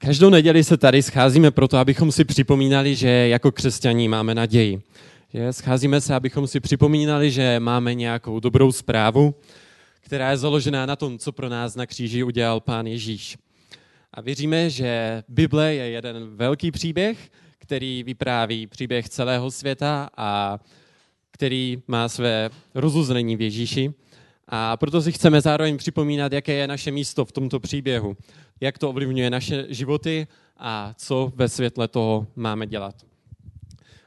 Každou neděli se tady scházíme proto, abychom si připomínali, že jako křesťaní máme naději. Že scházíme se, abychom si připomínali, že máme nějakou dobrou zprávu, která je založená na tom, co pro nás na kříži udělal Pán Ježíš. A věříme, že Bible je jeden velký příběh, který vypráví příběh celého světa a který má své rozuzlení v Ježíši. A proto si chceme zároveň připomínat, jaké je naše místo v tomto příběhu, jak to ovlivňuje naše životy a co ve světle toho máme dělat.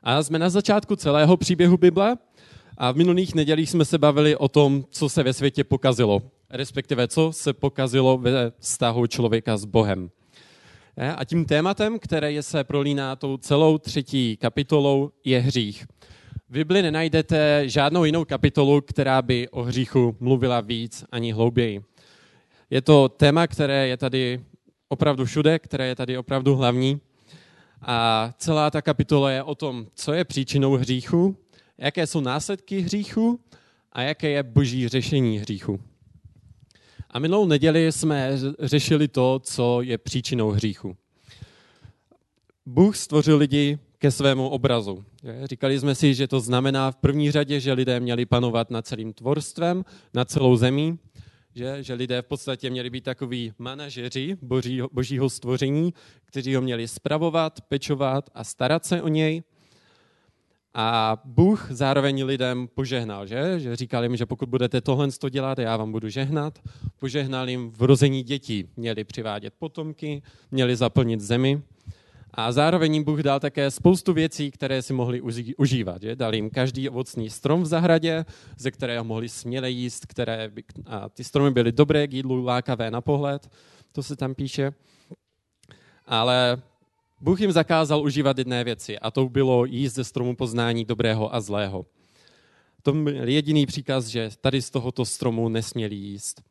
A jsme na začátku celého příběhu Bible a v minulých nedělích jsme se bavili o tom, co se ve světě pokazilo, respektive co se pokazilo ve vztahu člověka s Bohem. A tím tématem, které se prolíná tou celou třetí kapitolou, je hřích. V Bibli nenajdete žádnou jinou kapitolu, která by o hříchu mluvila víc ani hlouběji. Je to téma, které je tady opravdu všude, které je tady opravdu hlavní. A celá ta kapitola je o tom, co je příčinou hříchu, jaké jsou následky hříchu a jaké je boží řešení hříchu. A minulou neděli jsme řešili to, co je příčinou hříchu. Bůh stvořil lidi ke svému obrazu. Říkali jsme si, že to znamená v první řadě, že lidé měli panovat nad celým tvorstvem, nad celou zemí, že, že lidé v podstatě měli být takový manažeři božího, božího stvoření, kteří ho měli spravovat, pečovat a starat se o něj. A Bůh zároveň lidem požehnal, že? že říkal jim, že pokud budete tohle dělat, já vám budu žehnat. Požehnal jim v rození dětí. Měli přivádět potomky, měli zaplnit zemi. A zároveň jim Bůh dal také spoustu věcí, které si mohli užívat. Že? Dal jim každý ovocný strom v zahradě, ze kterého mohli směle jíst, které by, a ty stromy byly dobré k jídlu, lákavé na pohled, to se tam píše. Ale Bůh jim zakázal užívat jedné věci a to bylo jíst ze stromu poznání dobrého a zlého. To byl jediný příkaz, že tady z tohoto stromu nesměli jíst.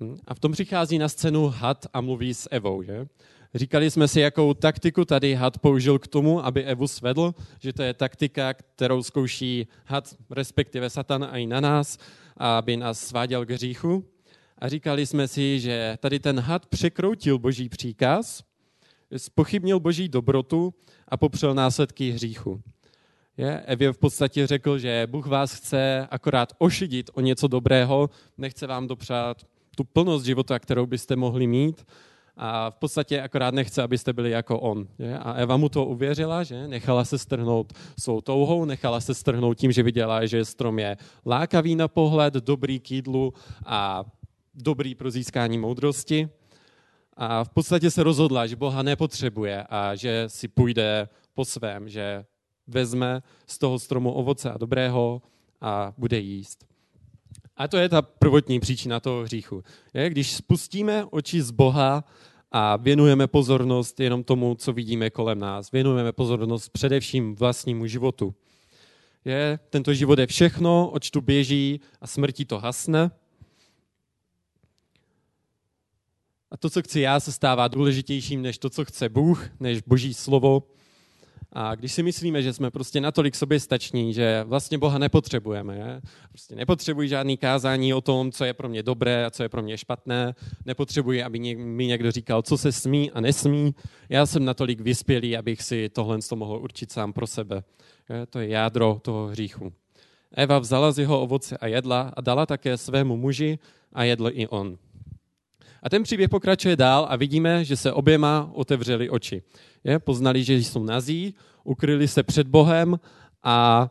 Hm? A v tom přichází na scénu had a mluví s Evou. Že? Říkali jsme si, jakou taktiku tady had použil k tomu, aby Evu svedl, že to je taktika, kterou zkouší had, respektive Satan i na nás, aby nás sváděl k hříchu. A říkali jsme si, že tady ten had překroutil boží příkaz, spochybnil boží dobrotu a popřel následky hříchu. Je? Evě v podstatě řekl, že Bůh vás chce akorát ošidit o něco dobrého, nechce vám dopřát tu plnost života, kterou byste mohli mít, a v podstatě akorát nechce, abyste byli jako on. Je? A Eva mu to uvěřila, že nechala se strhnout svou touhou, nechala se strhnout tím, že viděla, že strom je lákavý na pohled, dobrý k jídlu a dobrý pro získání moudrosti. A v podstatě se rozhodla, že Boha nepotřebuje a že si půjde po svém, že vezme z toho stromu ovoce a dobrého a bude jíst. A to je ta prvotní příčina toho hříchu. Když spustíme oči z Boha a věnujeme pozornost jenom tomu, co vidíme kolem nás, věnujeme pozornost především vlastnímu životu. Je, tento život je všechno, očtu běží a smrtí to hasne. A to, co chci já, se stává důležitějším než to, co chce Bůh, než Boží slovo a když si myslíme, že jsme prostě natolik soběstační, že vlastně Boha nepotřebujeme, je? prostě nepotřebuji žádný kázání o tom, co je pro mě dobré a co je pro mě špatné, nepotřebuji, aby mi někdo říkal, co se smí a nesmí. Já jsem natolik vyspělý, abych si tohle mohl určit sám pro sebe. Je? To je jádro toho hříchu. Eva vzala z jeho ovoce a jedla a dala také svému muži a jedl i on. A ten příběh pokračuje dál a vidíme, že se oběma otevřeli oči. Je? Poznali, že jsou nazí, ukryli se před Bohem a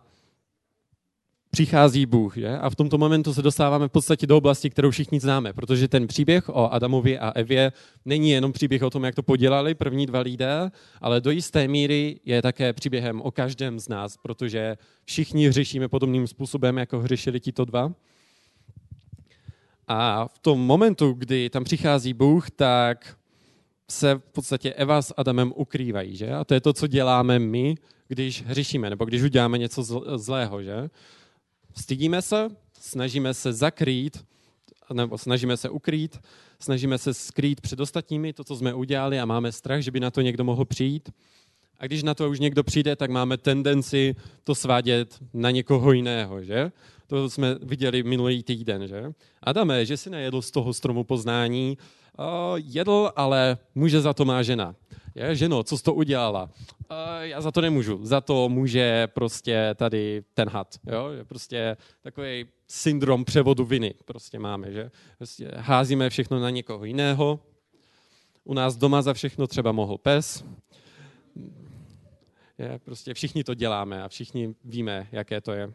přichází Bůh. Je? A v tomto momentu se dostáváme v podstatě do oblasti, kterou všichni známe, protože ten příběh o Adamovi a Evě není jenom příběh o tom, jak to podělali první dva lidé, ale do jisté míry je také příběhem o každém z nás, protože všichni hřešíme podobným způsobem, jako hřešili tito dva. A v tom momentu, kdy tam přichází Bůh, tak se v podstatě Eva s Adamem ukrývají. Že? A to je to, co děláme my, když hřešíme, nebo když uděláme něco zlého. Že? Stydíme se, snažíme se zakrýt, nebo snažíme se ukrýt, snažíme se skrýt před ostatními to, co jsme udělali a máme strach, že by na to někdo mohl přijít. A když na to už někdo přijde, tak máme tendenci to svádět na někoho jiného, že? To jsme viděli minulý týden, že? Adame, že si nejedl z toho stromu poznání, uh, jedl, ale může za to má žena. Je, ženo, co jsi to udělala? Uh, já za to nemůžu. Za to může prostě tady ten had. Jo? Je prostě takový syndrom převodu viny prostě máme. Že? Prostě házíme všechno na někoho jiného. U nás doma za všechno třeba mohl pes. Je, prostě všichni to děláme a všichni víme, jaké to je.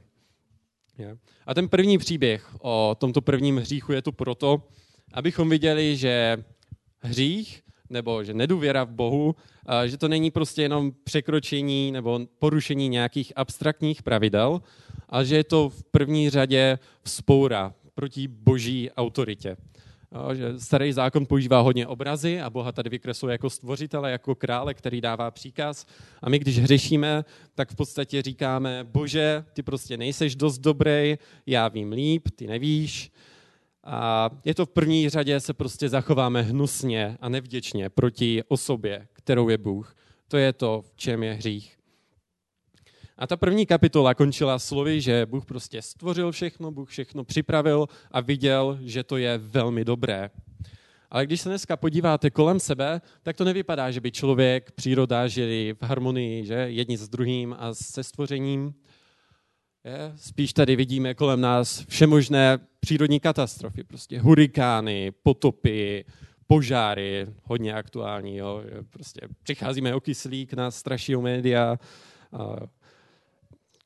A ten první příběh o tomto prvním hříchu je tu proto, abychom viděli, že hřích nebo že nedůvěra v Bohu, že to není prostě jenom překročení nebo porušení nějakých abstraktních pravidel, ale že je to v první řadě vzpoura proti boží autoritě. Že starý zákon používá hodně obrazy a Boha tady vykresluje jako stvořitele, jako krále, který dává příkaz. A my, když hřešíme, tak v podstatě říkáme, bože, ty prostě nejseš dost dobrý, já vím líp, ty nevíš. A je to v první řadě, se prostě zachováme hnusně a nevděčně proti osobě, kterou je Bůh. To je to, v čem je hřích. A ta první kapitola končila slovy, že Bůh prostě stvořil všechno, Bůh všechno připravil a viděl, že to je velmi dobré. Ale když se dneska podíváte kolem sebe, tak to nevypadá, že by člověk, příroda žili v harmonii, že jedni s druhým a se stvořením. Je? Spíš tady vidíme kolem nás všemožné přírodní katastrofy, prostě hurikány, potopy, požáry, hodně aktuální. Jo? Prostě přicházíme o kyslík, nás straší média,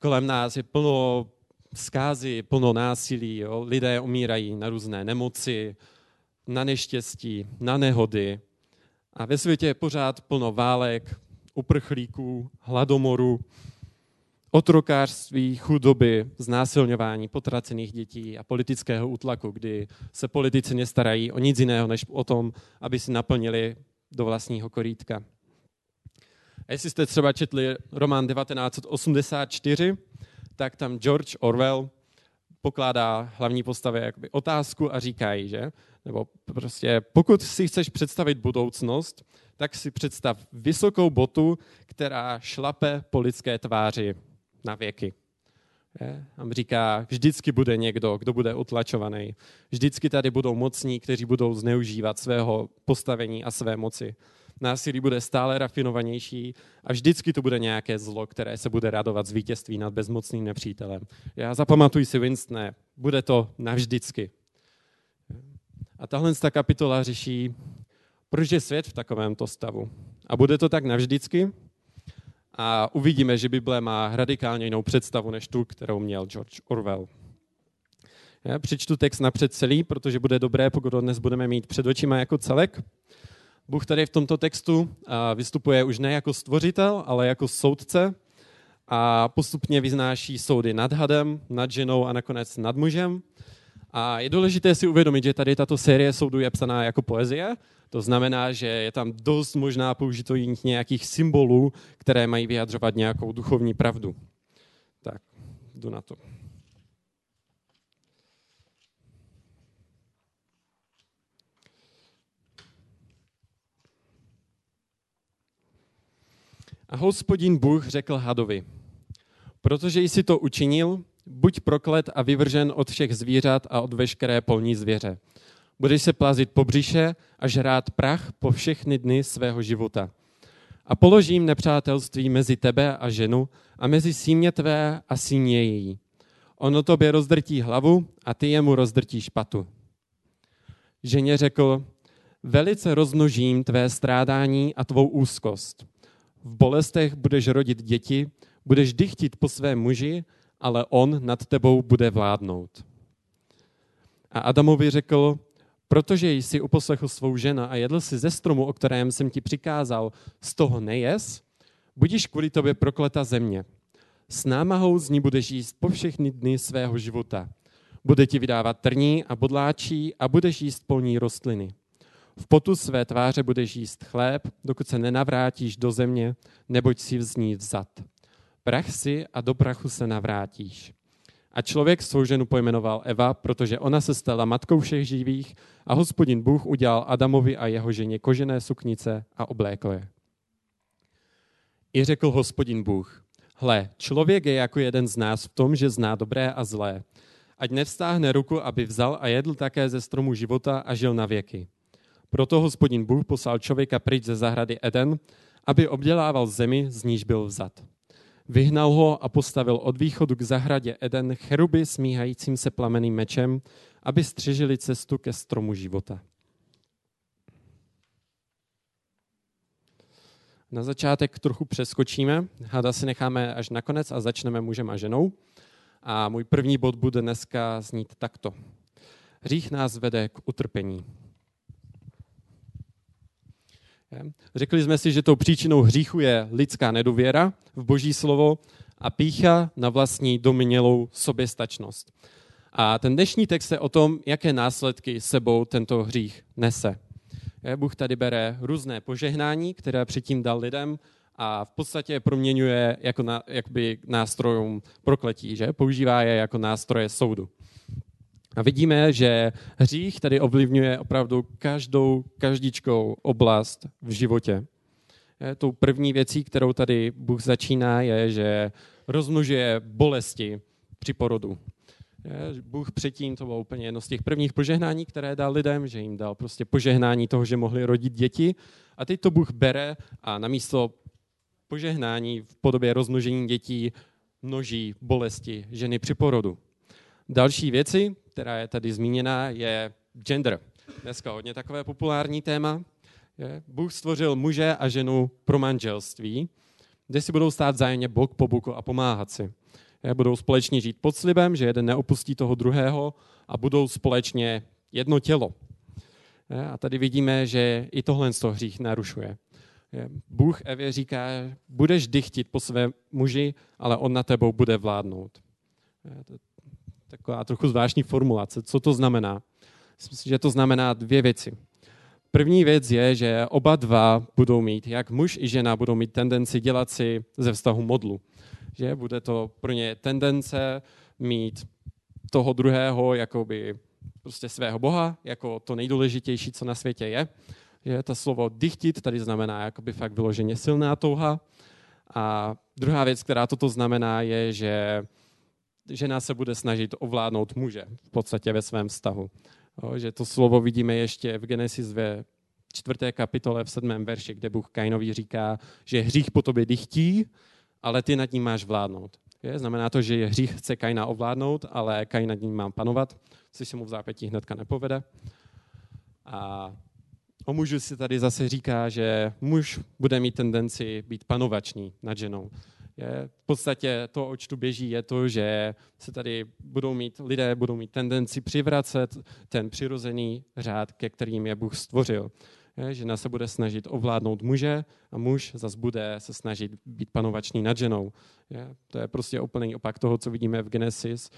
kolem nás je plno zkázy, plno násilí, jo? lidé umírají na různé nemoci, na neštěstí, na nehody. A ve světě je pořád plno válek, uprchlíků, hladomoru, otrokářství, chudoby, znásilňování potracených dětí a politického útlaku, kdy se politici nestarají o nic jiného, než o tom, aby si naplnili do vlastního korítka. A jestli jste třeba četli román 1984, tak tam George Orwell pokládá hlavní postavě jakoby otázku a říká jí, že? Nebo prostě, pokud si chceš představit budoucnost, tak si představ vysokou botu, která šlape po lidské tváři na věky. A říká, vždycky bude někdo, kdo bude utlačovaný. Vždycky tady budou mocní, kteří budou zneužívat svého postavení a své moci. Násilí bude stále rafinovanější a vždycky to bude nějaké zlo, které se bude radovat z vítězství nad bezmocným nepřítelem. Já zapamatuji si Winstone, bude to navždycky. A tahle ta kapitola řeší, proč je svět v takovémto stavu. A bude to tak navždycky? a uvidíme, že Bible má radikálně jinou představu než tu, kterou měl George Orwell. Já přečtu text napřed celý, protože bude dobré, pokud ho dnes budeme mít před očima jako celek. Bůh tady v tomto textu vystupuje už ne jako stvořitel, ale jako soudce a postupně vyznáší soudy nad hadem, nad ženou a nakonec nad mužem. A je důležité si uvědomit, že tady tato série soudů je psaná jako poezie, to znamená, že je tam dost možná použito nějakých symbolů, které mají vyjadřovat nějakou duchovní pravdu. Tak, jdu na to. A hospodin Bůh řekl hadovi, protože jsi to učinil, buď proklet a vyvržen od všech zvířat a od veškeré polní zvěře. Budeš se plazit po břiše a žrát prach po všechny dny svého života. A položím nepřátelství mezi tebe a ženu a mezi símě tvé a símě její. Ono tobě rozdrtí hlavu a ty jemu rozdrtíš patu. Ženě řekl, velice rozmnožím tvé strádání a tvou úzkost. V bolestech budeš rodit děti, budeš dychtit po svém muži, ale on nad tebou bude vládnout. A Adamovi řekl, protože jsi uposlechl svou žena a jedl si ze stromu, o kterém jsem ti přikázal, z toho nejes, budíš kvůli tobě prokleta země. S námahou z ní budeš jíst po všechny dny svého života. Bude ti vydávat trní a bodláčí a budeš jíst polní rostliny. V potu své tváře budeš jíst chléb, dokud se nenavrátíš do země, neboť si z ní vzat. Prach si a do prachu se navrátíš. A člověk svou ženu pojmenoval Eva, protože ona se stala matkou všech živých a hospodin Bůh udělal Adamovi a jeho ženě kožené suknice a oblékl je. I řekl hospodin Bůh, hle, člověk je jako jeden z nás v tom, že zná dobré a zlé. Ať nevstáhne ruku, aby vzal a jedl také ze stromu života a žil na věky. Proto hospodin Bůh poslal člověka pryč ze zahrady Eden, aby obdělával zemi, z níž byl vzat. Vyhnal ho a postavil od východu k zahradě Eden cheruby smíhajícím se plameným mečem, aby střežili cestu ke stromu života. Na začátek trochu přeskočíme, hada si necháme až nakonec a začneme mužem a ženou. A můj první bod bude dneska znít takto. Hřích nás vede k utrpení. Řekli jsme si, že tou příčinou hříchu je lidská nedůvěra v boží slovo a pícha na vlastní dominělou soběstačnost. A ten dnešní text je o tom, jaké následky sebou tento hřích nese. Bůh tady bere různé požehnání, které předtím dal lidem a v podstatě je proměňuje jako na, nástrojům prokletí, že? používá je jako nástroje soudu. A vidíme, že hřích tady ovlivňuje opravdu každou, každičkou oblast v životě. Je, tou první věcí, kterou tady Bůh začíná, je, že rozmnožuje bolesti při porodu. Je, Bůh předtím, to bylo úplně jedno z těch prvních požehnání, které dal lidem, že jim dal prostě požehnání toho, že mohli rodit děti. A teď to Bůh bere a namísto požehnání v podobě rozmnožení dětí množí bolesti ženy při porodu. Další věci, která je tady zmíněna, je gender. Dneska hodně takové populární téma. Je, Bůh stvořil muže a ženu pro manželství, kde si budou stát zájemně bok po boku a pomáhat si. Je, budou společně žít pod slibem, že jeden neopustí toho druhého a budou společně jedno tělo. Je, a tady vidíme, že i tohle z toho hřích narušuje. Je, Bůh Evě říká, budeš dychtit po své muži, ale on na tebou bude vládnout. Je, taková trochu zvláštní formulace. Co to znamená? Myslím že to znamená dvě věci. První věc je, že oba dva budou mít, jak muž i žena, budou mít tendenci dělat si ze vztahu modlu. Že bude to pro ně tendence mít toho druhého jakoby prostě svého boha, jako to nejdůležitější, co na světě je. Že to slovo dychtit tady znamená jakoby fakt vyloženě silná touha. A druhá věc, která toto znamená, je, že žena se bude snažit ovládnout muže v podstatě ve svém vztahu. O, že to slovo vidíme ještě v Genesis ve čtvrté kapitole v sedmém verši, kde Bůh Kainovi říká, že hřích po tobě dychtí, ale ty nad ním máš vládnout. Je? Znamená to, že hřích chce Kaina ovládnout, ale Kain nad ním má panovat, což se mu v zápětí hnedka nepovede. A o mužu si tady zase říká, že muž bude mít tendenci být panovačný nad ženou je v podstatě to, oč tu běží, je to, že se tady budou mít, lidé budou mít tendenci přivracet ten přirozený řád, ke kterým je Bůh stvořil. Je, žena se bude snažit ovládnout muže a muž zase bude se snažit být panovačný nad ženou. Je, to je prostě úplný opak toho, co vidíme v Genesis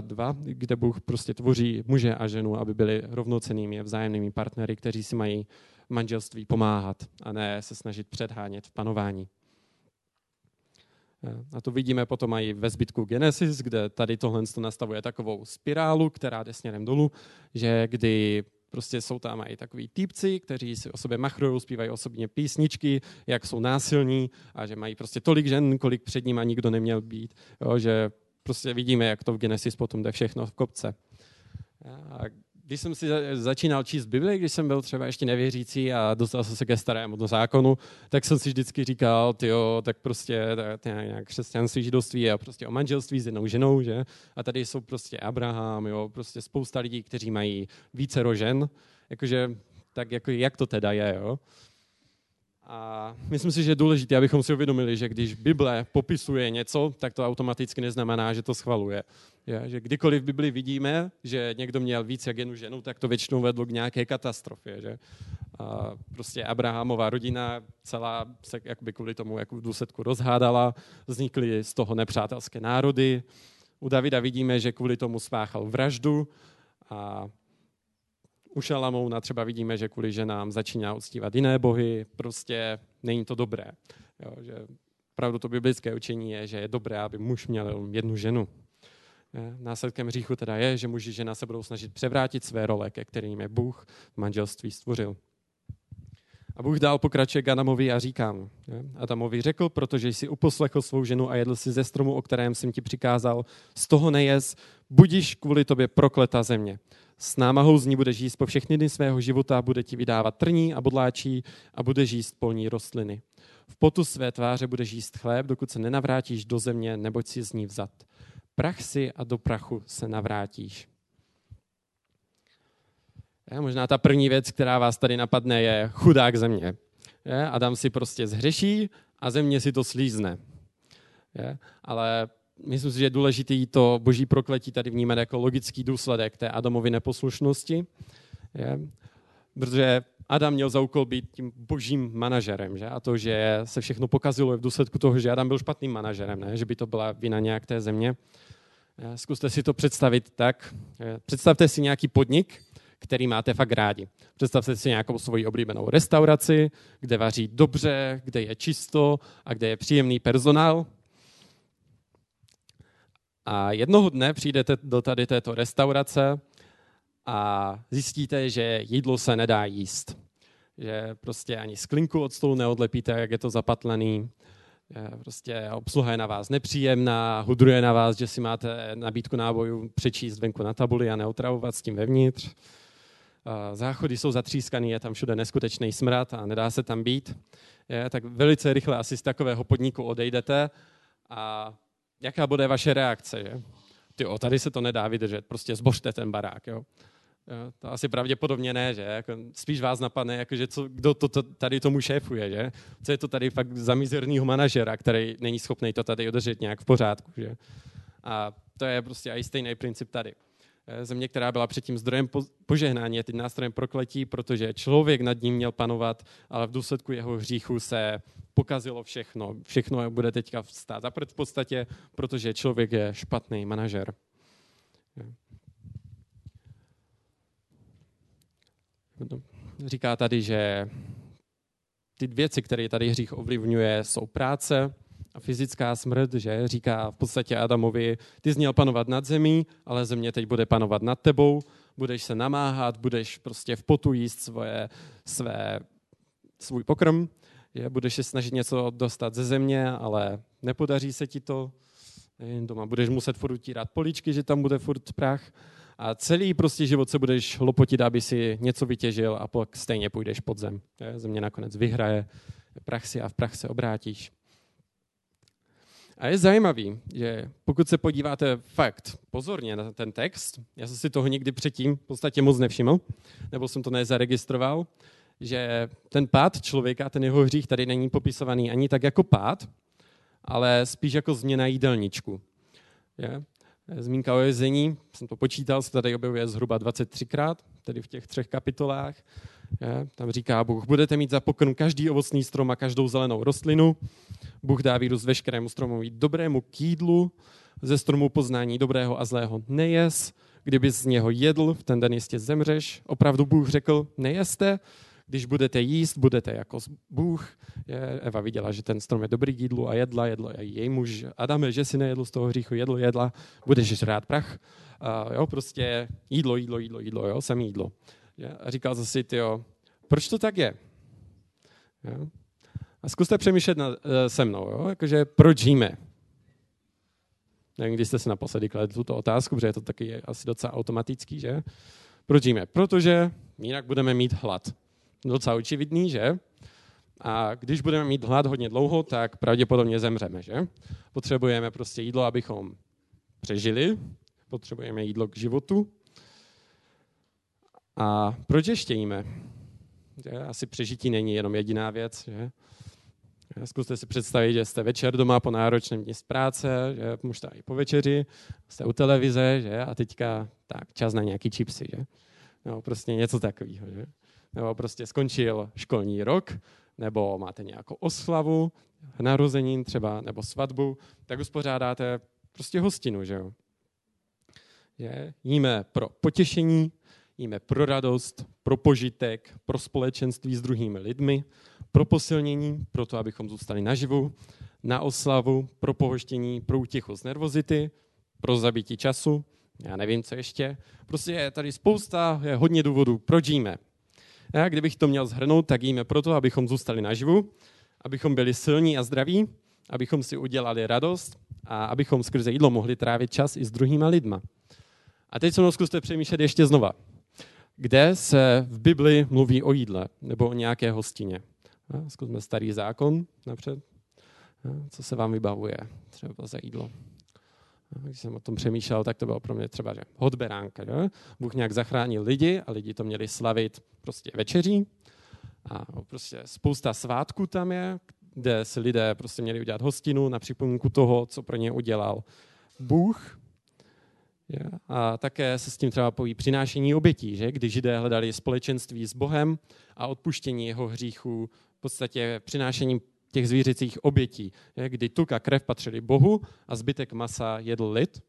2, eh, kde Bůh prostě tvoří muže a ženu, aby byli rovnocenými vzájemnými partnery, kteří si mají manželství pomáhat a ne se snažit předhánět v panování. A to vidíme potom i ve zbytku Genesis, kde tady tohle nastavuje takovou spirálu, která jde směrem dolů, že kdy prostě jsou tam i takový týpci, kteří si o sobě machrují, zpívají osobně písničky, jak jsou násilní a že mají prostě tolik žen, kolik před nimi nikdo neměl být. Jo, že prostě vidíme, jak to v Genesis potom jde všechno v kopce. A když jsem si začínal číst Bibli, když jsem byl třeba ještě nevěřící a dostal jsem se ke starému zákonu, tak jsem si vždycky říkal, jo, tak prostě je nějak křesťanství, židovství a prostě o manželství s jednou ženou, že? A tady jsou prostě Abraham, jo, prostě spousta lidí, kteří mají více rožen, jakože tak jako jak to teda je, jo? A myslím si, že je důležité, abychom si uvědomili, že když Bible popisuje něco, tak to automaticky neznamená, že to schvaluje. Je, že kdykoliv v Bibli vidíme, že někdo měl víc jak jednu ženu, tak to většinou vedlo k nějaké katastrofě. Že? A prostě Abrahamová rodina celá se jakby kvůli tomu jako v důsledku rozhádala, vznikly z toho nepřátelské národy. U Davida vidíme, že kvůli tomu spáchal vraždu a u Šalamouna třeba vidíme, že kvůli ženám začíná uctívat jiné bohy, prostě není to dobré. Jo, že pravdu to biblické učení je, že je dobré, aby muž měl jednu ženu. Následkem hříchu teda je, že muži žena se budou snažit převrátit své role, ke kterým je Bůh v manželství stvořil. A Bůh dál pokračuje k Adamovi a říká mu. Adamovi řekl, protože jsi uposlechl svou ženu a jedl si ze stromu, o kterém jsem ti přikázal, z toho nejez, budíš kvůli tobě prokleta země. S námahou z ní budeš jíst po všechny dny svého života, bude ti vydávat trní a bodláčí a budeš jíst polní rostliny. V potu své tváře budeš jíst chléb, dokud se nenavrátíš do země, neboť si z ní vzat. Prach si a do prachu se navrátíš. Je, možná ta první věc, která vás tady napadne, je chudák země. Je, Adam si prostě zhřeší a země si to slízne. Je, ale myslím si, že je důležité to boží prokletí tady vnímat jako logický důsledek té Adamovy neposlušnosti. Je, protože Adam měl za úkol být tím božím manažerem. Že? A to, že se všechno pokazilo je v důsledku toho, že Adam byl špatným manažerem, ne? že by to byla vina nějak té země. Zkuste si to představit tak. Představte si nějaký podnik, který máte fakt rádi. Představte si nějakou svoji oblíbenou restauraci, kde vaří dobře, kde je čisto a kde je příjemný personál. A jednoho dne přijdete do tady této restaurace a zjistíte, že jídlo se nedá jíst. Že prostě ani sklinku od stolu neodlepíte, jak je to zapatlený. Prostě obsluha je na vás nepříjemná, hudruje na vás, že si máte nabídku nábojů přečíst venku na tabuli a neotravovat s tím vevnitř. Záchody jsou zatřískaný, je tam všude neskutečný smrad a nedá se tam být. Je, tak velice rychle asi z takového podniku odejdete a jaká bude vaše reakce? Že? Tyjo, tady se to nedá vydržet, prostě zbořte ten barák. Jo? Jo, to asi pravděpodobně ne, že? Jako, spíš vás napadne, jako, že co, kdo to, to, tady tomu šéfuje, že? Co je to tady fakt za mizerního manažera, který není schopný to tady udržet nějak v pořádku, že? A to je prostě i stejný princip tady. Eh, země, která byla předtím zdrojem požehnání, je teď nástrojem prokletí, protože člověk nad ním měl panovat, ale v důsledku jeho hříchu se pokazilo všechno. Všechno bude teďka stát za v podstatě, protože člověk je špatný manažer. Říká tady, že ty věci, které tady hřích ovlivňuje, jsou práce, a fyzická smrt, že? Říká v podstatě Adamovi, ty jsi měl panovat nad zemí, ale země teď bude panovat nad tebou, budeš se namáhat, budeš prostě v potu jíst svoje, své, svůj pokrm, je, budeš se snažit něco dostat ze země, ale nepodaří se ti to, doma budeš muset furt utírat poličky, že tam bude furt prach. A celý prostě život se budeš lopotit, aby si něco vytěžil a pak stejně půjdeš pod zem. Země nakonec vyhraje, prach si a v prach se obrátíš. A je zajímavý, že pokud se podíváte fakt pozorně na ten text, já jsem si toho nikdy předtím v podstatě moc nevšiml, nebo jsem to nezaregistroval, že ten pád člověka, ten jeho hřích tady není popisovaný ani tak jako pád, ale spíš jako změna jídelníčku. Je? Zmínka o jezení, jsem to počítal, se tady objevuje zhruba 23krát, tedy v těch třech kapitolách. Tam říká Bůh, budete mít za pokrm každý ovocný strom a každou zelenou rostlinu. Bůh dá vírus veškerému stromu jít dobrému kýdlu, ze stromu poznání dobrého a zlého nejez. Kdyby z něho jedl, v ten den jistě zemřeš. Opravdu Bůh řekl, nejeste, když budete jíst, budete jako Bůh. Eva viděla, že ten strom je dobrý k jídlu a jedla, jedla a její muž. Adame, že si nejedl z toho hříchu, jedl, jedla, budeš žrát prach. A jo, prostě jídlo, jídlo, jídlo, jídlo, jo, jídlo. A říkal jsem si, proč to tak je? Jo? A zkuste přemýšlet na, eh, se mnou, jo? Jakože proč žijeme? Nevím, když jste se naposledy kladli tuto otázku, protože je to taky asi docela automatický, že? Proč žijeme? Protože jinak budeme mít hlad. Docela očividný, že? A když budeme mít hlad hodně dlouho, tak pravděpodobně zemřeme, že? Potřebujeme prostě jídlo, abychom přežili, potřebujeme jídlo k životu a proč ještě jíme? Asi přežití není jenom jediná věc. Že? Zkuste si představit, že jste večer doma po náročném dní z práce, že možná i po večeři, jste u televize že? a teďka tak, čas na nějaký čipsy. Že? Nebo prostě něco takového. Že? Nebo prostě skončil školní rok, nebo máte nějakou oslavu, narozenin třeba, nebo svatbu, tak uspořádáte prostě hostinu. Že? Že? Jíme pro potěšení, jíme pro radost, pro požitek, pro společenství s druhými lidmi, pro posilnění, pro to, abychom zůstali naživu, na oslavu, pro pohoštění, pro útěchu z nervozity, pro zabití času, já nevím, co ještě. Prostě je tady spousta, je hodně důvodů, proč jíme. Já, kdybych to měl zhrnout, tak jíme proto, abychom zůstali naživu, abychom byli silní a zdraví, abychom si udělali radost a abychom skrze jídlo mohli trávit čas i s druhýma lidma. A teď se mnou zkuste přemýšlet ještě znova. Kde se v Bibli mluví o jídle nebo o nějaké hostině? Zkusme starý zákon napřed. Co se vám vybavuje třeba za jídlo? Když jsem o tom přemýšlel, tak to bylo pro mě třeba že hod beránka. Že? Bůh nějak zachránil lidi a lidi to měli slavit prostě večeří. A prostě spousta svátků tam je, kde si lidé prostě měli udělat hostinu na připomínku toho, co pro ně udělal Bůh. A také se s tím třeba pojí přinášení obětí, že? když židé hledali společenství s Bohem a odpuštění jeho hříchů, v podstatě přinášením těch zvířecích obětí, je? kdy tuk a krev patřili Bohu a zbytek masa jedl lid.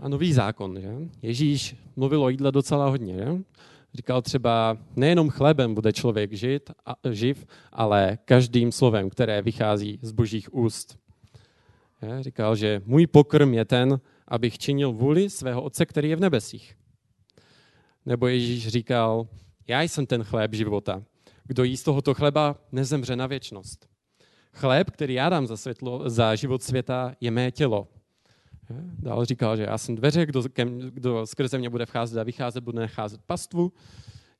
A nový zákon. Že? Ježíš mluvil o jídle docela hodně. Že? Říkal třeba, nejenom chlebem bude člověk žít, a, živ, ale každým slovem, které vychází z božích úst. Říkal, že můj pokrm je ten, abych činil vůli svého Otce, který je v nebesích. Nebo Ježíš říkal, já jsem ten chléb života. Kdo jí z tohoto chleba, nezemře na věčnost. Chléb, který já dám za, světlo, za život světa, je mé tělo. Dál říkal, že já jsem dveře, kdo, kdo skrze mě bude vcházet a vycházet, bude nacházet pastvu.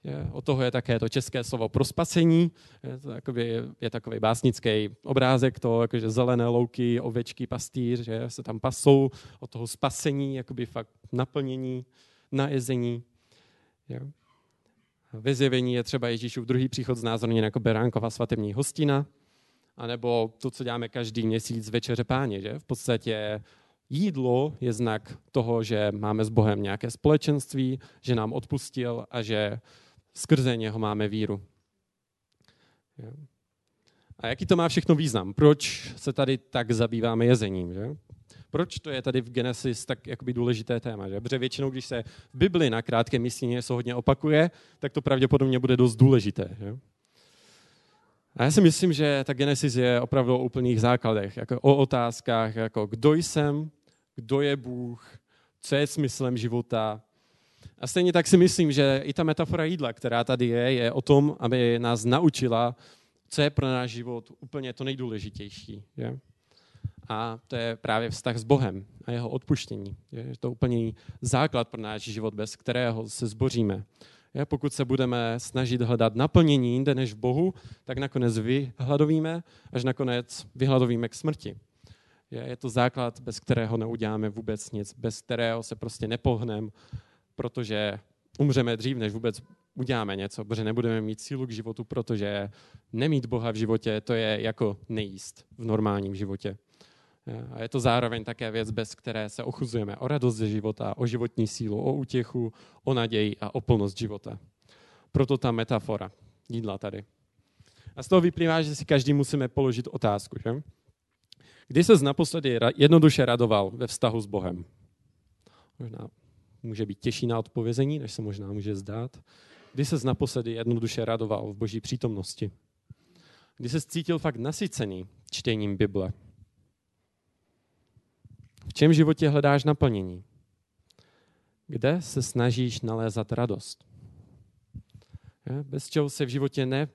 Je, o toho je také to české slovo pro spasení. Je, to jakoby, je takový básnický obrázek, to jakože zelené louky, ovečky, pastýř, že se tam pasou, o toho spasení, jakoby fakt naplnění, najezení. Je. Ve zjevení je třeba Ježíšův druhý příchod znázorněn jako beránková svatební hostina, anebo to, co děláme každý měsíc večeře páně, že? V podstatě jídlo je znak toho, že máme s Bohem nějaké společenství, že nám odpustil a že skrze něho máme víru. A jaký to má všechno význam? Proč se tady tak zabýváme jezením? Že? Proč to je tady v Genesis tak jakoby důležité téma? Že? Protože většinou, když se v Bibli na krátké místě něco hodně opakuje, tak to pravděpodobně bude dost důležité. Že? A já si myslím, že ta Genesis je opravdu o úplných základech, jako o otázkách, jako kdo jsem, kdo je Bůh, co je smyslem života. A stejně tak si myslím, že i ta metafora jídla, která tady je, je o tom, aby nás naučila, co je pro náš život úplně to nejdůležitější. Je? A to je právě vztah s Bohem a jeho odpuštění. Je to úplně základ pro náš život, bez kterého se zboříme. Je, pokud se budeme snažit hledat naplnění jinde než v Bohu, tak nakonec vyhladovíme, až nakonec vyhladovíme k smrti. Je, je to základ, bez kterého neuděláme vůbec nic, bez kterého se prostě nepohneme, protože umřeme dřív, než vůbec uděláme něco, protože nebudeme mít sílu k životu, protože nemít Boha v životě, to je jako nejíst v normálním životě. A je to zároveň také věc, bez které se ochuzujeme o radost ze života, o životní sílu, o útěchu, o naději a o plnost života. Proto ta metafora jídla tady. A z toho vyplývá, že si každý musíme položit otázku. Že? Kdy se naposledy jednoduše radoval ve vztahu s Bohem? Možná může být těžší na odpovězení, než se možná může zdát. Kdy se naposledy jednoduše radoval v boží přítomnosti? Kdy se cítil fakt nasycený čtením Bible? V čem životě hledáš naplnění? Kde se snažíš nalézat radost? Bez čeho se v životě ne,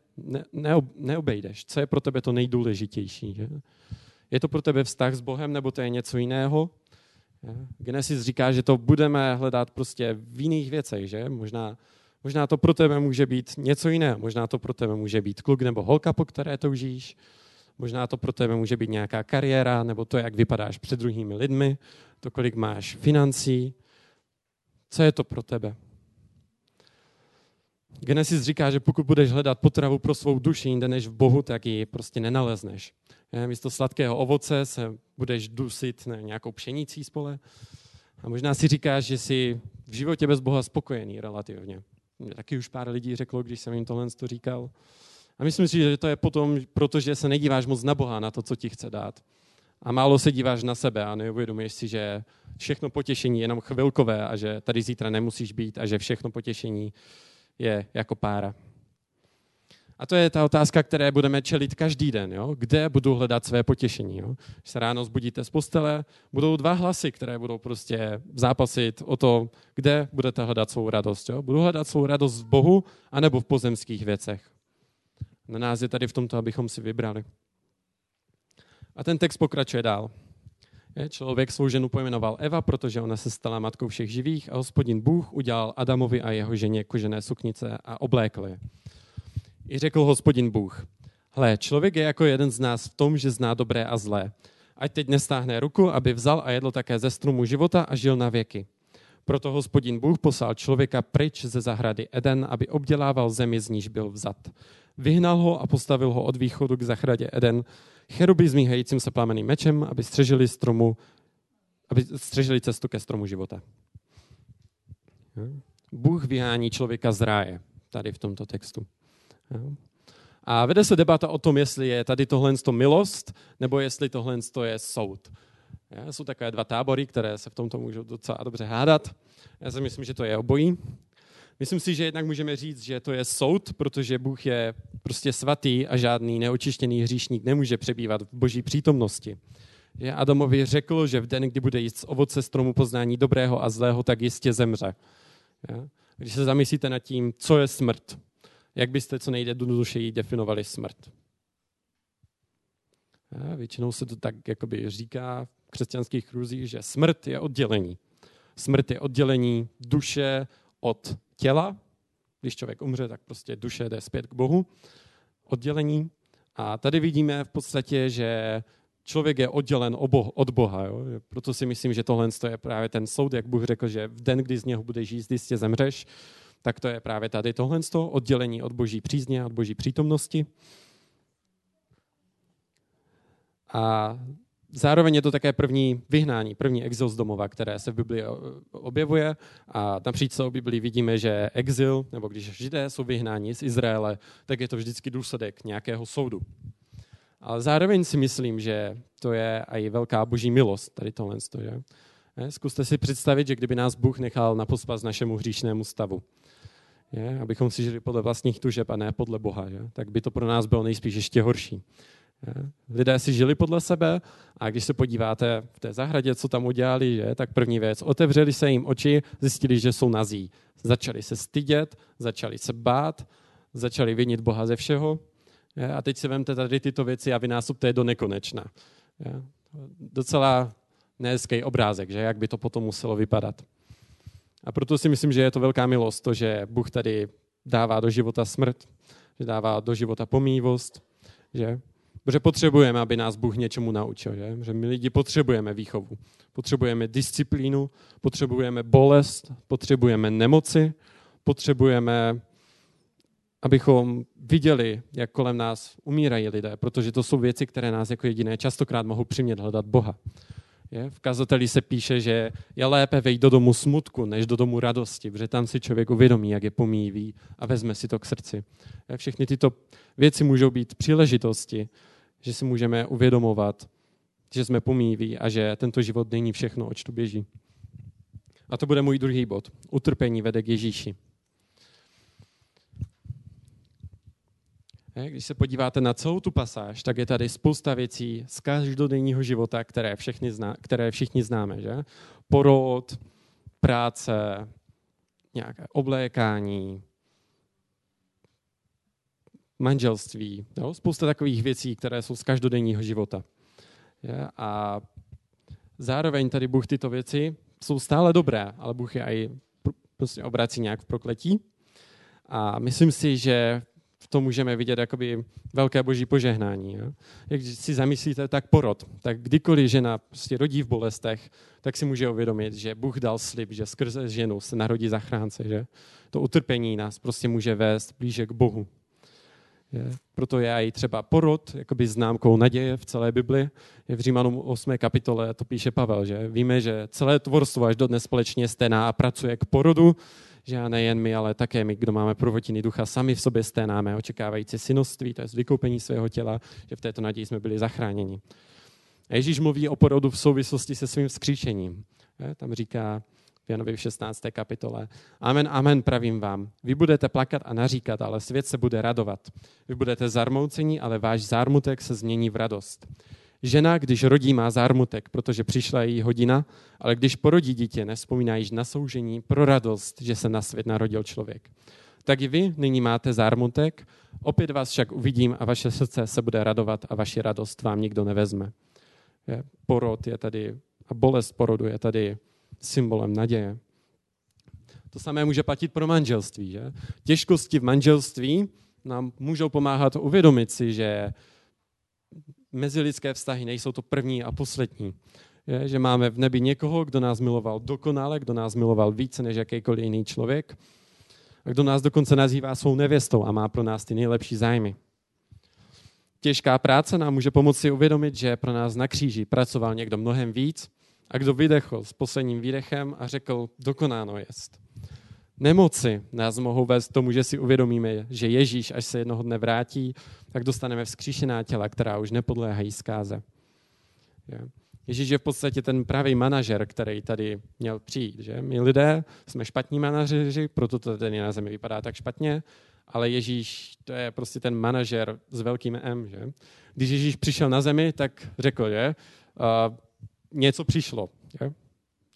ne, neobejdeš. Co je pro tebe to nejdůležitější? Že? Je to pro tebe vztah s Bohem, nebo to je něco jiného? Genesis říká, že to budeme hledat prostě v jiných věcech, že? Možná, možná to pro tebe může být něco jiného. Možná to pro tebe může být kluk nebo holka, po které toužíš. Možná to pro tebe může být nějaká kariéra, nebo to, jak vypadáš před druhými lidmi, to, kolik máš financí. Co je to pro tebe? Genesis říká, že pokud budeš hledat potravu pro svou duši jinde než v Bohu, tak ji prostě nenalezneš. Místo sladkého ovoce se budeš dusit ne, nějakou pšenicí spole. A možná si říkáš, že jsi v životě bez Boha spokojený relativně. Mě taky už pár lidí řeklo, když jsem jim tohle to říkal. A myslím si, že to je potom, protože se nedíváš moc na Boha, na to, co ti chce dát. A málo se díváš na sebe a neuvědomuješ si, že všechno potěšení je jenom chvilkové a že tady zítra nemusíš být a že všechno potěšení je jako pára. A to je ta otázka, které budeme čelit každý den. Jo? Kde budu hledat své potěšení? Jo? Když se ráno zbudíte z postele, budou dva hlasy, které budou prostě zápasit o to, kde budete hledat svou radost. Jo? Budu hledat svou radost v Bohu, anebo v pozemských věcech. Na nás je tady v tomto, abychom si vybrali. A ten text pokračuje dál. Člověk svou ženu pojmenoval Eva, protože ona se stala matkou všech živých a hospodin Bůh udělal Adamovi a jeho ženě kožené suknice a oblékl je. I řekl hospodin Bůh, hle, člověk je jako jeden z nás v tom, že zná dobré a zlé. Ať teď nestáhne ruku, aby vzal a jedl také ze stromu života a žil na věky. Proto hospodin Bůh poslal člověka pryč ze zahrady Eden, aby obdělával zemi, z níž byl vzat. Vyhnal ho a postavil ho od východu k zahradě Eden, cheruby zmíhajícím se plameným mečem, aby střežili, stromu, aby střežili cestu ke stromu života. Bůh vyhání člověka z ráje, tady v tomto textu. A vede se debata o tom, jestli je tady tohle milost, nebo jestli tohle je soud. Jsou takové dva tábory, které se v tomto můžou docela dobře hádat. Já si myslím, že to je obojí. Myslím si, že jednak můžeme říct, že to je soud, protože Bůh je prostě svatý a žádný neočištěný hříšník nemůže přebývat v boží přítomnosti. Že Adamovi řekl, že v den, kdy bude jíst z ovoce stromu poznání dobrého a zlého, tak jistě zemře. Když se zamyslíte nad tím, co je smrt, jak byste co nejjednodušeji definovali smrt? Většinou se to tak jakoby říká v křesťanských kruzích, že smrt je oddělení. Smrt je oddělení duše od těla. Když člověk umře, tak prostě duše jde zpět k Bohu. Oddělení. A tady vidíme v podstatě, že člověk je oddělen od Boha. Jo? Proto si myslím, že tohle je právě ten soud, jak Bůh řekl, že v den, kdy z něho budeš jíst, jistě zemřeš tak to je právě tady tohle oddělení od boží přízně, od boží přítomnosti. A zároveň je to také první vyhnání, první exil z domova, které se v Biblii objevuje. A napříč celou Biblii vidíme, že exil, nebo když židé jsou vyhnáni z Izraele, tak je to vždycky důsledek nějakého soudu. Ale zároveň si myslím, že to je i velká boží milost, tady tohle. Že? Zkuste si představit, že kdyby nás Bůh nechal na pospas našemu hříšnému stavu, je, abychom si žili podle vlastních tužeb a ne podle Boha, je, tak by to pro nás bylo nejspíš ještě horší. Lidé si žili podle sebe a když se podíváte v té zahradě, co tam udělali, je, tak první věc, otevřeli se jim oči, zjistili, že jsou nazí. Začali se stydět, začali se bát, začali vinit Boha ze všeho. A teď si vemte tady tyto věci a vynásobte je do nekonečna. Docela nehezký obrázek, že jak by to potom muselo vypadat. A proto si myslím, že je to velká milost, to, že Bůh tady dává do života smrt, že dává do života pomývost, že? Protože potřebujeme, aby nás Bůh něčemu naučil. Že? že my lidi potřebujeme výchovu. Potřebujeme disciplínu, potřebujeme bolest, potřebujeme nemoci, potřebujeme, abychom viděli, jak kolem nás umírají lidé, protože to jsou věci, které nás jako jediné častokrát mohou přimět hledat Boha. Je? V kazateli se píše, že je lépe vejít do domu smutku, než do domu radosti, protože tam si člověk uvědomí, jak je pomývý a vezme si to k srdci. Je? Všechny tyto věci můžou být příležitosti, že si můžeme uvědomovat, že jsme pomýví a že tento život není všechno, oč tu běží. A to bude můj druhý bod. Utrpení vede k Ježíši. Když se podíváte na celou tu pasáž, tak je tady spousta věcí z každodenního života, které, všechny zná, které všichni známe. Že? Porod, práce, nějaké oblékání, manželství. Jo? Spousta takových věcí, které jsou z každodenního života. Je? A zároveň tady Bůh tyto věci jsou stále dobré, ale Bůh je i prostě obrací nějak v prokletí. A myslím si, že v tom můžeme vidět jakoby velké boží požehnání. Jo? Jak si zamyslíte, tak porod. Tak kdykoliv žena prostě rodí v bolestech, tak si může uvědomit, že Bůh dal slib, že skrze ženu se narodí zachránce. Že? To utrpení nás prostě může vést blíže k Bohu. Proto je i třeba porod jakoby známkou naděje v celé Bibli. Je v Římanům 8. kapitole to píše Pavel, že víme, že celé tvorstvo až dodnes společně sténá a pracuje k porodu, že a nejen my, ale také my, kdo máme prvotiny ducha, sami v sobě sténáme, očekávající synoství, to je vykoupení svého těla, že v této naději jsme byli zachráněni. Ježíš mluví o porodu v souvislosti se svým vzkříšením. Tam říká, v Janovi v 16. kapitole. Amen, amen, pravím vám. Vy budete plakat a naříkat, ale svět se bude radovat. Vy budete zarmoucení, ale váš zármutek se změní v radost. Žena, když rodí, má zármutek, protože přišla její hodina, ale když porodí dítě, nespomíná již na soužení pro radost, že se na svět narodil člověk. Tak i vy nyní máte zármutek, opět vás však uvidím a vaše srdce se bude radovat a vaši radost vám nikdo nevezme. Porod je tady, a bolest porodu je tady symbolem naděje. To samé může platit pro manželství. Že? Těžkosti v manželství nám můžou pomáhat uvědomit si, že mezilidské vztahy nejsou to první a poslední. Je, že máme v nebi někoho, kdo nás miloval dokonale, kdo nás miloval více než jakýkoliv jiný člověk a kdo nás dokonce nazývá svou nevěstou a má pro nás ty nejlepší zájmy. Těžká práce nám může pomoci uvědomit, že pro nás na kříži pracoval někdo mnohem víc a kdo vydechl s posledním výdechem a řekl, dokonáno jest. Nemoci nás mohou vést k tomu, že si uvědomíme, že Ježíš, až se jednoho dne vrátí, tak dostaneme vzkříšená těla, která už nepodléhají zkáze. Ježíš je v podstatě ten pravý manažer, který tady měl přijít. Že? My lidé jsme špatní manažeři, proto to tady na zemi vypadá tak špatně, ale Ježíš to je prostě ten manažer s velkým M. Že? Když Ježíš přišel na zemi, tak řekl, že něco přišlo. Že?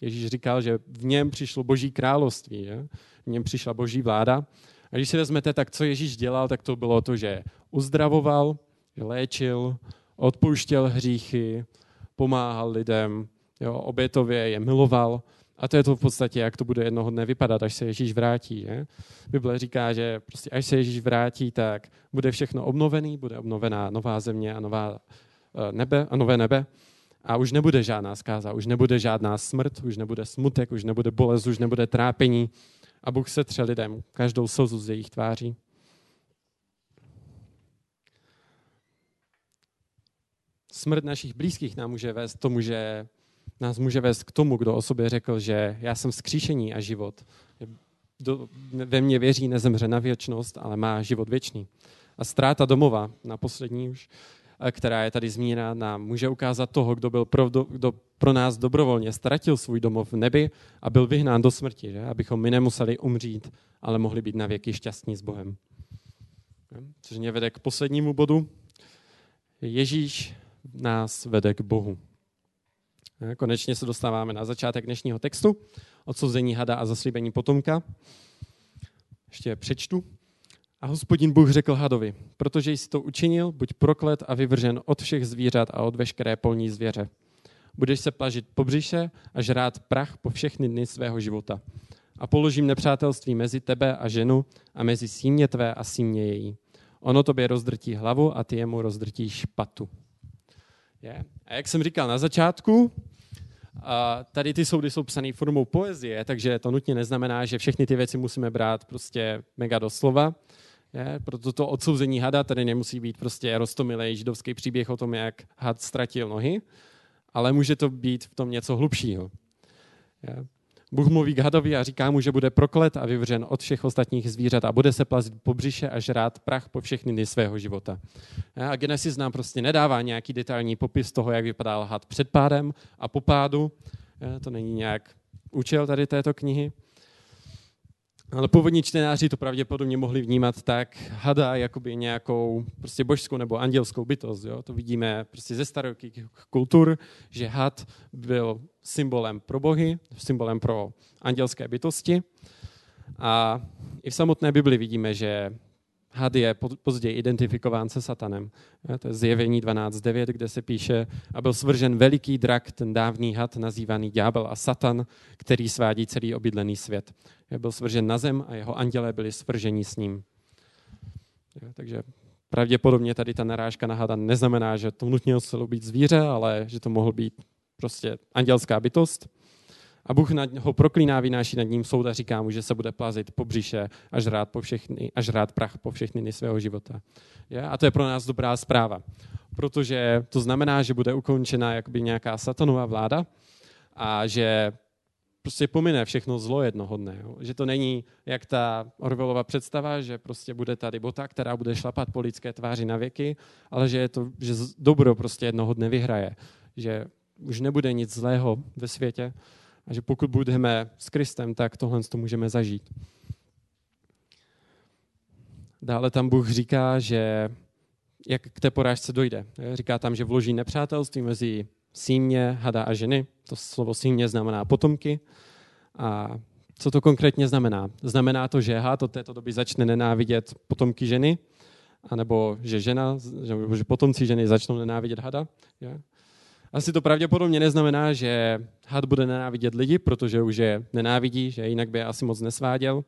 Ježíš říkal, že v něm přišlo boží království, že? v něm přišla boží vláda. A když si vezmete, tak co Ježíš dělal, tak to bylo to, že uzdravoval, léčil, odpouštěl hříchy, pomáhal lidem, jo, obětově je miloval. A to je to v podstatě, jak to bude jednoho dne vypadat, až se Ježíš vrátí. Že? Bible říká, že prostě až se Ježíš vrátí, tak bude všechno obnovený, bude obnovená nová země a nová eh, nebe a nové nebe. A už nebude žádná zkáza, už nebude žádná smrt, už nebude smutek, už nebude bolest, už nebude trápení. A Bůh se tře lidem každou slzu z jejich tváří. Smrt našich blízkých nám může vést tomu, že nás může vést k tomu, kdo o sobě řekl, že já jsem skříšení a život. Do, ve mně věří, nezemře na věčnost, ale má život věčný. A ztráta domova, na poslední už, která je tady zmíněna, nám může ukázat toho, kdo, byl pro, kdo pro nás dobrovolně ztratil svůj domov v nebi a byl vyhnán do smrti, že? abychom my nemuseli umřít, ale mohli být navěky šťastní s Bohem. Což mě vede k poslednímu bodu. Ježíš nás vede k Bohu. Konečně se dostáváme na začátek dnešního textu, odsouzení hada a zaslíbení potomka. Ještě přečtu. A hospodin Bůh řekl hadovi, protože jsi to učinil, buď proklet a vyvržen od všech zvířat a od veškeré polní zvěře. Budeš se plažit po břiše a žrát prach po všechny dny svého života. A položím nepřátelství mezi tebe a ženu a mezi símě tvé a símě její. Ono tobě rozdrtí hlavu a ty jemu rozdrtí špatu. Je. A jak jsem říkal na začátku, a tady ty soudy jsou psané formou poezie, takže to nutně neznamená, že všechny ty věci musíme brát prostě mega doslova. Je, proto to odsouzení hada tady nemusí být prostě rostomilý židovský příběh o tom, jak had ztratil nohy, ale může to být v tom něco hlubšího. Je. Bůh mluví k hadovi a říká mu, že bude proklet a vyvřen od všech ostatních zvířat a bude se plazit po břiše a žrát prach po všechny dny svého života. A Genesis nám prostě nedává nějaký detailní popis toho, jak vypadal had před pádem a po pádu. To není nějak účel tady této knihy. Ale původní čtenáři to pravděpodobně mohli vnímat tak hada jakoby nějakou prostě božskou nebo andělskou bytost. Jo? To vidíme prostě ze starokých kultur, že had byl symbolem pro bohy, symbolem pro andělské bytosti. A i v samotné Bibli vidíme, že had je později identifikován se satanem. To je zjevení 12.9, kde se píše, a byl svržen veliký drak, ten dávný had, nazývaný ďábel a satan, který svádí celý obydlený svět. Byl svržen na zem a jeho andělé byli svrženi s ním. Takže pravděpodobně tady ta narážka na hada neznamená, že to nutně muselo být zvíře, ale že to mohl být prostě andělská bytost. A Bůh ho proklíná, vynáší nad ním soud a říká mu, že se bude plazit po břiše a žrát, po všechny, a žrát prach po všechny dny svého života. Je? A to je pro nás dobrá zpráva, protože to znamená, že bude ukončena jakoby nějaká satanová vláda a že prostě pomine všechno zlo jednoho dne. Jo? Že to není jak ta Orwellova představa, že prostě bude tady bota, která bude šlapat po lidské tváři na věky, ale že, je to, že dobro prostě jednoho dne vyhraje. Že už nebude nic zlého ve světě, A že pokud budeme s Kristem, tak tohle to můžeme zažít. Dále tam Bůh říká, že jak k té porážce dojde. Říká tam, že vloží nepřátelství mezi símě, hada a ženy. To slovo símě znamená potomky. A co to konkrétně znamená? Znamená to, že had od této doby začne nenávidět potomky ženy, anebo že žena, že, potomci ženy začnou nenávidět hada. Asi to pravděpodobně neznamená, že had bude nenávidět lidi, protože už je nenávidí, že jinak by je asi moc nesváděl.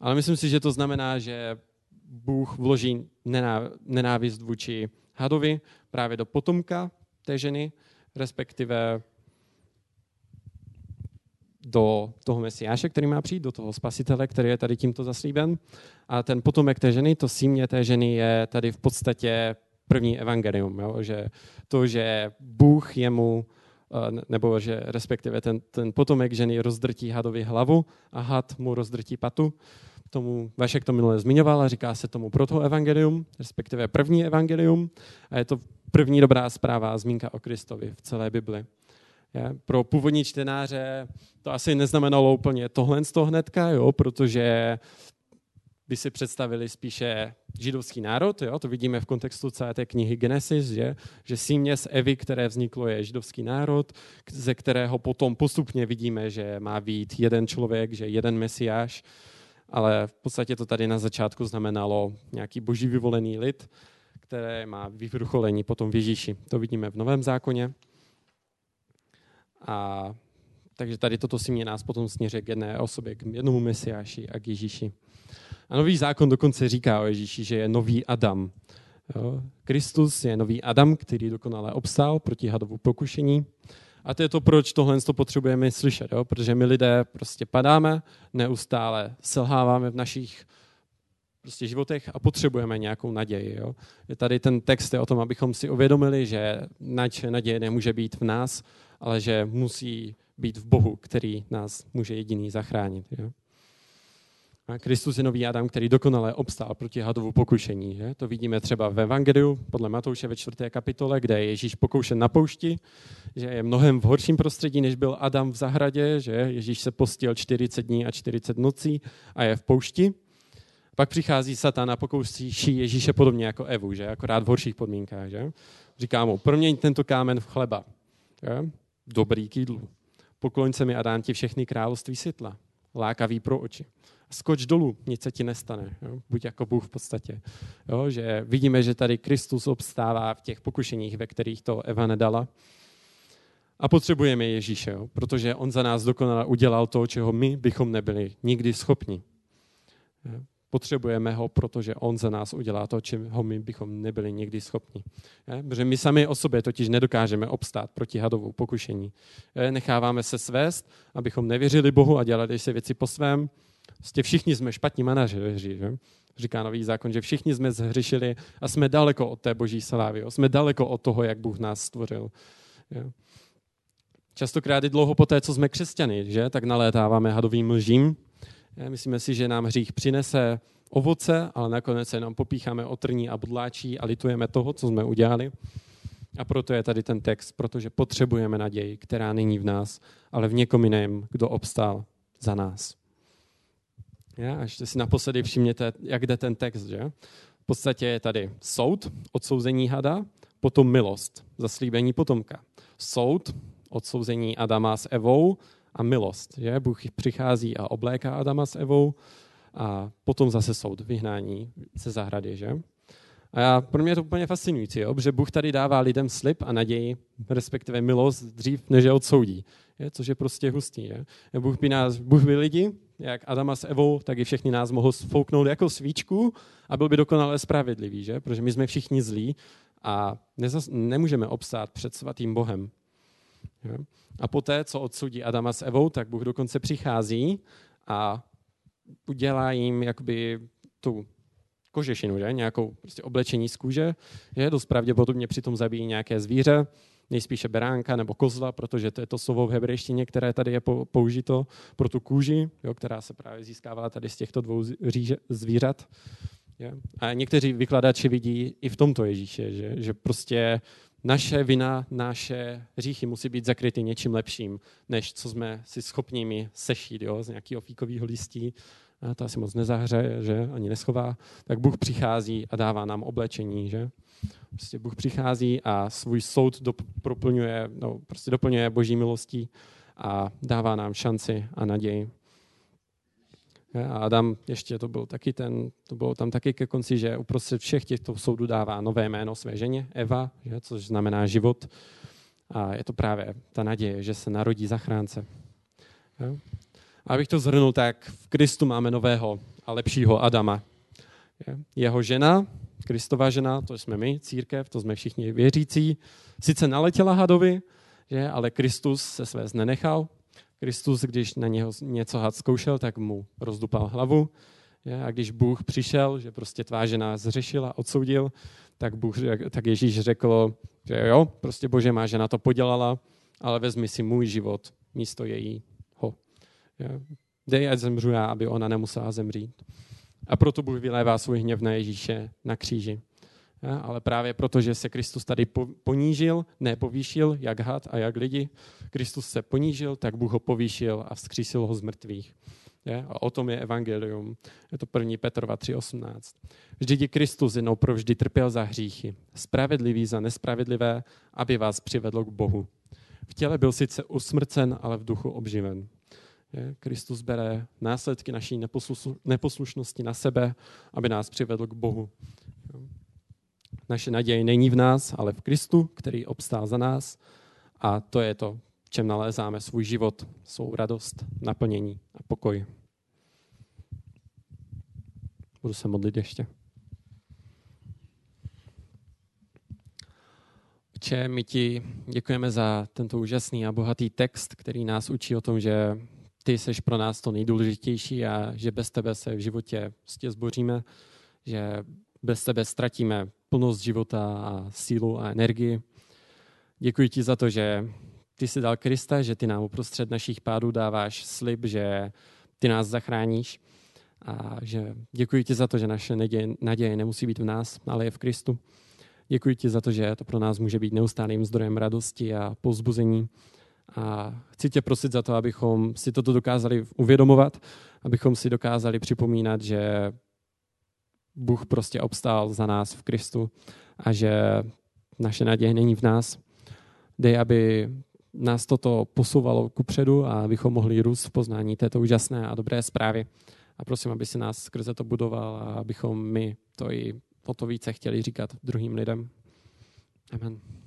Ale myslím si, že to znamená, že Bůh vloží nenávist vůči hadovi právě do potomka té ženy, respektive do toho mesiáše, který má přijít, do toho spasitele, který je tady tímto zaslíben. A ten potomek té ženy, to símě té ženy je tady v podstatě první evangelium. Jo? Že to, že Bůh jemu, eh, nebo že respektive ten, ten potomek ženy rozdrtí hadovi hlavu a had mu rozdrtí patu, tomu Vašek to minule zmiňoval a říká se tomu proto evangelium, respektive první evangelium a je to první dobrá zpráva a zmínka o Kristovi v celé Bibli. Je, pro původní čtenáře to asi neznamenalo úplně tohle z toho hnedka, jo, protože by si představili spíše židovský národ, jo? to vidíme v kontextu celé té knihy Genesis, že, že símě z Evy, které vzniklo, je židovský národ, ze kterého potom postupně vidíme, že má být jeden člověk, že jeden mesiáš, ale v podstatě to tady na začátku znamenalo nějaký boží vyvolený lid, které má vyvrcholení potom v Ježíši. To vidíme v Novém zákoně. A takže tady toto si mě nás potom směřuje k jedné osobě, k jednomu mesiáši a k Ježíši. A nový zákon dokonce říká o Ježíši, že je nový Adam. Jo? Kristus je nový Adam, který dokonale obstál proti hadovu pokušení. A to je to, proč tohle to potřebujeme slyšet, jo? protože my lidé prostě padáme, neustále selháváme v našich prostě životech a potřebujeme nějakou naději. Jo? Je tady ten text je o tom, abychom si uvědomili, že naděje nemůže být v nás, ale že musí být v Bohu, který nás může jediný zachránit. Jo? Kristus je nový Adam, který dokonale obstál proti hadovu pokušení. Že? To vidíme třeba v Evangeliu podle Matouše ve čtvrté kapitole, kde je Ježíš pokoušen na poušti, že je mnohem v horším prostředí, než byl Adam v zahradě, že Ježíš se postil 40 dní a 40 nocí a je v poušti. Pak přichází Satan a pokouší Ježíše podobně jako Evu, že? akorát v horších podmínkách. Že? Říká mu, proměň tento kámen v chleba. Že? Dobrý k jídlu. Pokloň se mi a dám ti všechny království světla. Lákavý pro oči skoč dolů, nic se ti nestane. Jo? Buď jako Bůh v podstatě. Jo? Že vidíme, že tady Kristus obstává v těch pokušeních, ve kterých to Eva nedala. A potřebujeme Ježíše, jo? protože on za nás dokonale udělal to, čeho my bychom nebyli nikdy schopni. Jo? Potřebujeme ho, protože on za nás udělá to, čeho my bychom nebyli nikdy schopni. Protože my sami o sobě totiž nedokážeme obstát proti hadovou pokušení. Necháváme se svést, abychom nevěřili Bohu a dělali si věci po svém, Prostě všichni jsme špatní manažeři, že? říká nový zákon, že všichni jsme zhřešili a jsme daleko od té boží slávy, jsme daleko od toho, jak Bůh nás stvořil. Častokrát i dlouho po té, co jsme křesťany, že? tak nalétáváme hadovým lžím. Myslíme si, že nám hřích přinese ovoce, ale nakonec se nám popícháme otrní a budláčí a litujeme toho, co jsme udělali. A proto je tady ten text, protože potřebujeme naději, která není v nás, ale v někom jiném, kdo obstál za nás. Ja, a ještě si naposledy všimněte, jak jde ten text. Že? V podstatě je tady soud, odsouzení hada, potom milost, zaslíbení potomka. Soud, odsouzení Adama s Evou a milost. Že? Bůh přichází a obléká Adama s Evou a potom zase soud, vyhnání ze zahrady. Že? A já, pro mě je to úplně fascinující, jo? že Bůh tady dává lidem slib a naději, respektive milost dřív, než je odsoudí. Je? Což je prostě hustý. Je? Bůh by nás, Bůh by lidi, jak Adama s Evou, tak i všechny nás mohl sfouknout jako svíčku a byl by dokonale spravedlivý, že? protože my jsme všichni zlí a nezas, nemůžeme obstát před svatým Bohem. Je? A poté, co odsoudí Adama s Evou, tak Bůh dokonce přichází a udělá jim jakoby tu kožešinu, že? nějakou prostě oblečení z kůže, že dost pravděpodobně přitom zabijí nějaké zvíře, nejspíše beránka nebo kozla, protože to je to slovo v hebrejštině, které tady je použito pro tu kůži, jo, která se právě získává tady z těchto dvou zvířat. Je? A někteří vykladači vidí i v tomto Ježíše, že, že prostě naše vina, naše hříchy musí být zakryty něčím lepším, než co jsme si schopni sešít jo, z nějakého fíkového listí. A to asi moc nezahře, že ani neschová. Tak Bůh přichází a dává nám oblečení, že? Prostě Bůh přichází a svůj soud dop- proplňuje, no, prostě doplňuje boží milostí a dává nám šanci a naději. A Adam ještě to byl taky ten, to bylo tam taky ke konci, že uprostřed všech těchto soudů dává nové jméno své ženě, Eva, že, což znamená život. A je to právě ta naděje, že se narodí zachránce. A abych to zhrnul, tak v Kristu máme nového a lepšího Adama. Jeho žena, Kristova žena, to jsme my, církev, to jsme všichni věřící, sice naletěla hadovi, že, ale Kristus se své nenechal, Kristus, když na něho něco had zkoušel, tak mu rozdupal hlavu. A když Bůh přišel, že prostě tvá žena zřešila, odsoudil, tak, Bůh, tak Ježíš řekl, že jo, prostě Bože, má žena to podělala, ale vezmi si můj život místo jejího. Je? Dej, ať zemřu já, aby ona nemusela zemřít. A proto Bůh vylévá svůj hněv na Ježíše na kříži. Ja, ale právě proto, že se Kristus tady ponížil, ne povýšil, jak had a jak lidi, Kristus se ponížil, tak Bůh ho povýšil a vzkřísil ho z mrtvých. A o tom je evangelium. Je to 1. Petrova 3.18. Vždyť Kristus jednou provždy trpěl za hříchy, spravedlivý za nespravedlivé, aby vás přivedl k Bohu. V těle byl sice usmrcen, ale v duchu obživen. Kristus bere následky naší neposlušnosti na sebe, aby nás přivedl k Bohu. Naše naděje není v nás, ale v Kristu, který obstál za nás. A to je to, v čem nalézáme svůj život, svou radost, naplnění a pokoj. Budu se modlit ještě. Če, my ti děkujeme za tento úžasný a bohatý text, který nás učí o tom, že ty jsi pro nás to nejdůležitější a že bez tebe se v životě prostě zboříme, že bez tebe ztratíme plnost života a sílu a energii. Děkuji ti za to, že ty jsi dal Krista, že ty nám uprostřed našich pádů dáváš slib, že ty nás zachráníš. A že děkuji ti za to, že naše naděje, naděje nemusí být v nás, ale je v Kristu. Děkuji ti za to, že to pro nás může být neustálým zdrojem radosti a pozbuzení. A chci tě prosit za to, abychom si toto dokázali uvědomovat, abychom si dokázali připomínat, že Bůh prostě obstál za nás v Kristu a že naše naděje není v nás. Dej, aby nás toto posouvalo ku předu a abychom mohli růst v poznání této úžasné a dobré zprávy. A prosím, aby si nás skrze to budoval a abychom my to i o to více chtěli říkat druhým lidem. Amen.